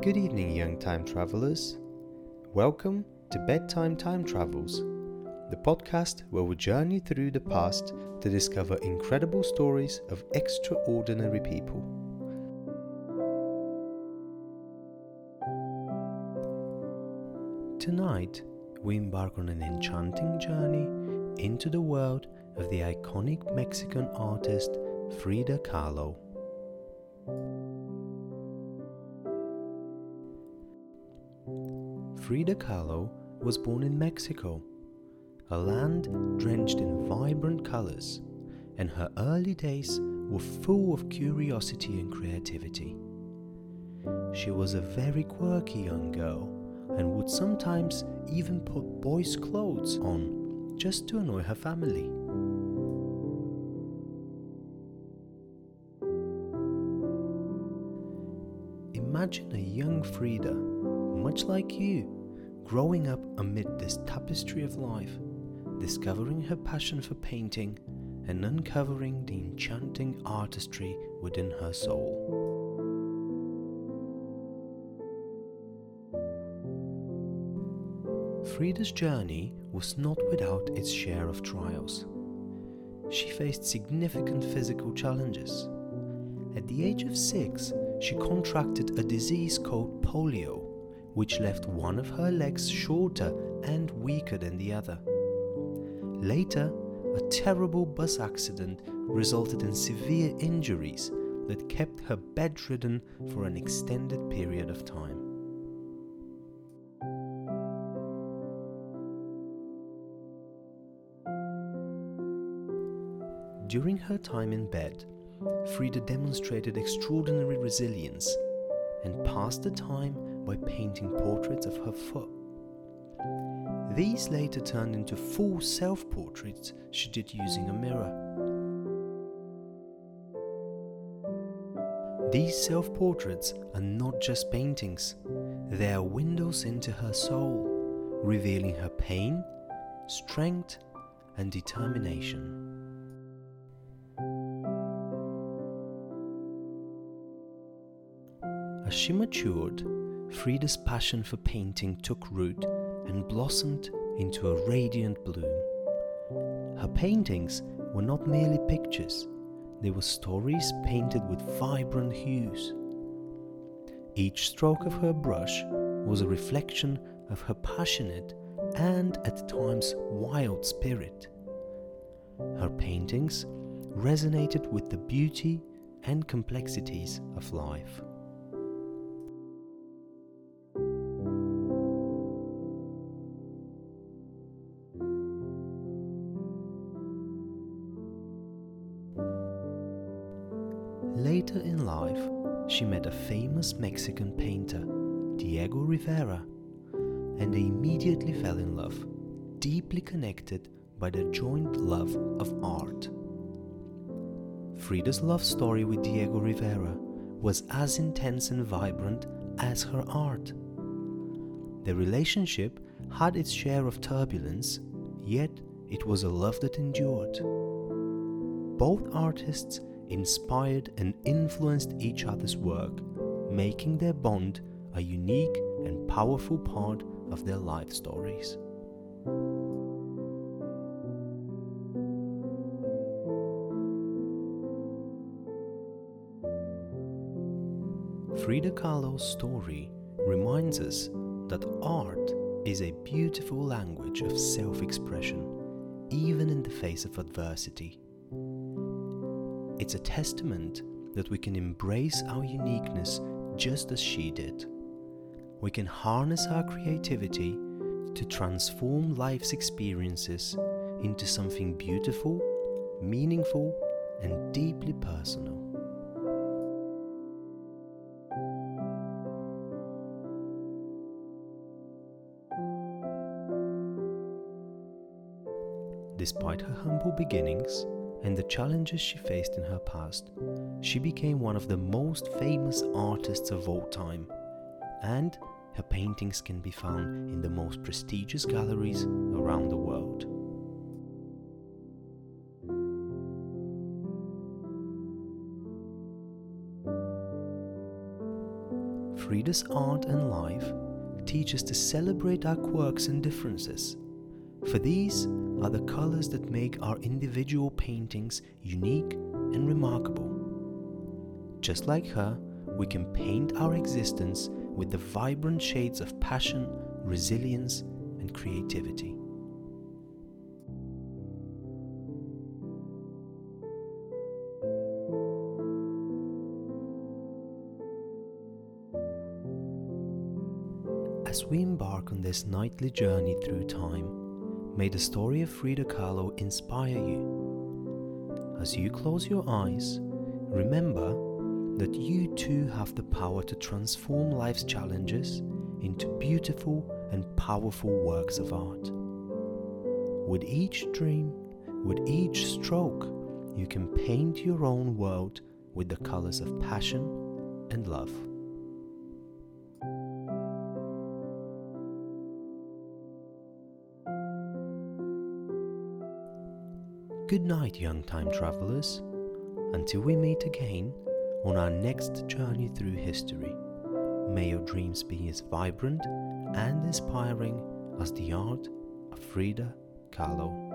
Good evening, young time travelers. Welcome to Bedtime Time Travels, the podcast where we journey through the past to discover incredible stories of extraordinary people. Tonight, we embark on an enchanting journey into the world of the iconic Mexican artist Frida Kahlo. Frida Kahlo was born in Mexico, a land drenched in vibrant colors, and her early days were full of curiosity and creativity. She was a very quirky young girl and would sometimes even put boys' clothes on just to annoy her family. Imagine a young Frida, much like you, growing up amid this tapestry of life, discovering her passion for painting and uncovering the enchanting artistry within her soul. Frida's journey was not without its share of trials. She faced significant physical challenges. At the age of six, she contracted a disease called polio, which left one of her legs shorter and weaker than the other. Later, a terrible bus accident resulted in severe injuries that kept her bedridden for an extended period of time. During her time in bed, Frida demonstrated extraordinary resilience and passed the time by painting portraits of her foot. These later turned into full self portraits she did using a mirror. These self portraits are not just paintings, they are windows into her soul, revealing her pain, strength, and determination. As she matured, Frida's passion for painting took root and blossomed into a radiant bloom. Her paintings were not merely pictures, they were stories painted with vibrant hues. Each stroke of her brush was a reflection of her passionate and at times wild spirit. Her paintings resonated with the beauty and complexities of life. Later in life, she met a famous Mexican painter, Diego Rivera, and they immediately fell in love, deeply connected by their joint love of art. Frida's love story with Diego Rivera was as intense and vibrant as her art. The relationship had its share of turbulence, yet it was a love that endured. Both artists inspired and influenced each other's work, making their bond a unique and powerful part of their life stories. Frida Kahlo's story reminds us that art is a beautiful language of self expression, even in the face of adversity. It's a testament that we can embrace our uniqueness just as she did. We can harness our creativity to transform life's experiences into something beautiful, meaningful, and deeply personal. Despite her humble beginnings, and the challenges she faced in her past, she became one of the most famous artists of all time, and her paintings can be found in the most prestigious galleries around the world. Frida's art and life teach us to celebrate our quirks and differences, for these are the colors that make our individual paintings unique and remarkable. Just like her, we can paint our existence with the vibrant shades of passion, resilience, and creativity. As we embark on this nightly journey through time, may the story of Frida Kahlo inspire you. As you close your eyes, remember that you too have the power to transform life's challenges into beautiful and powerful works of art. With each dream, with each stroke, you can paint your own world with the colors of passion and love. Good night, young time travelers. Until we meet again on our next journey through history, may your dreams be as vibrant and inspiring as the art of Frida Kahlo.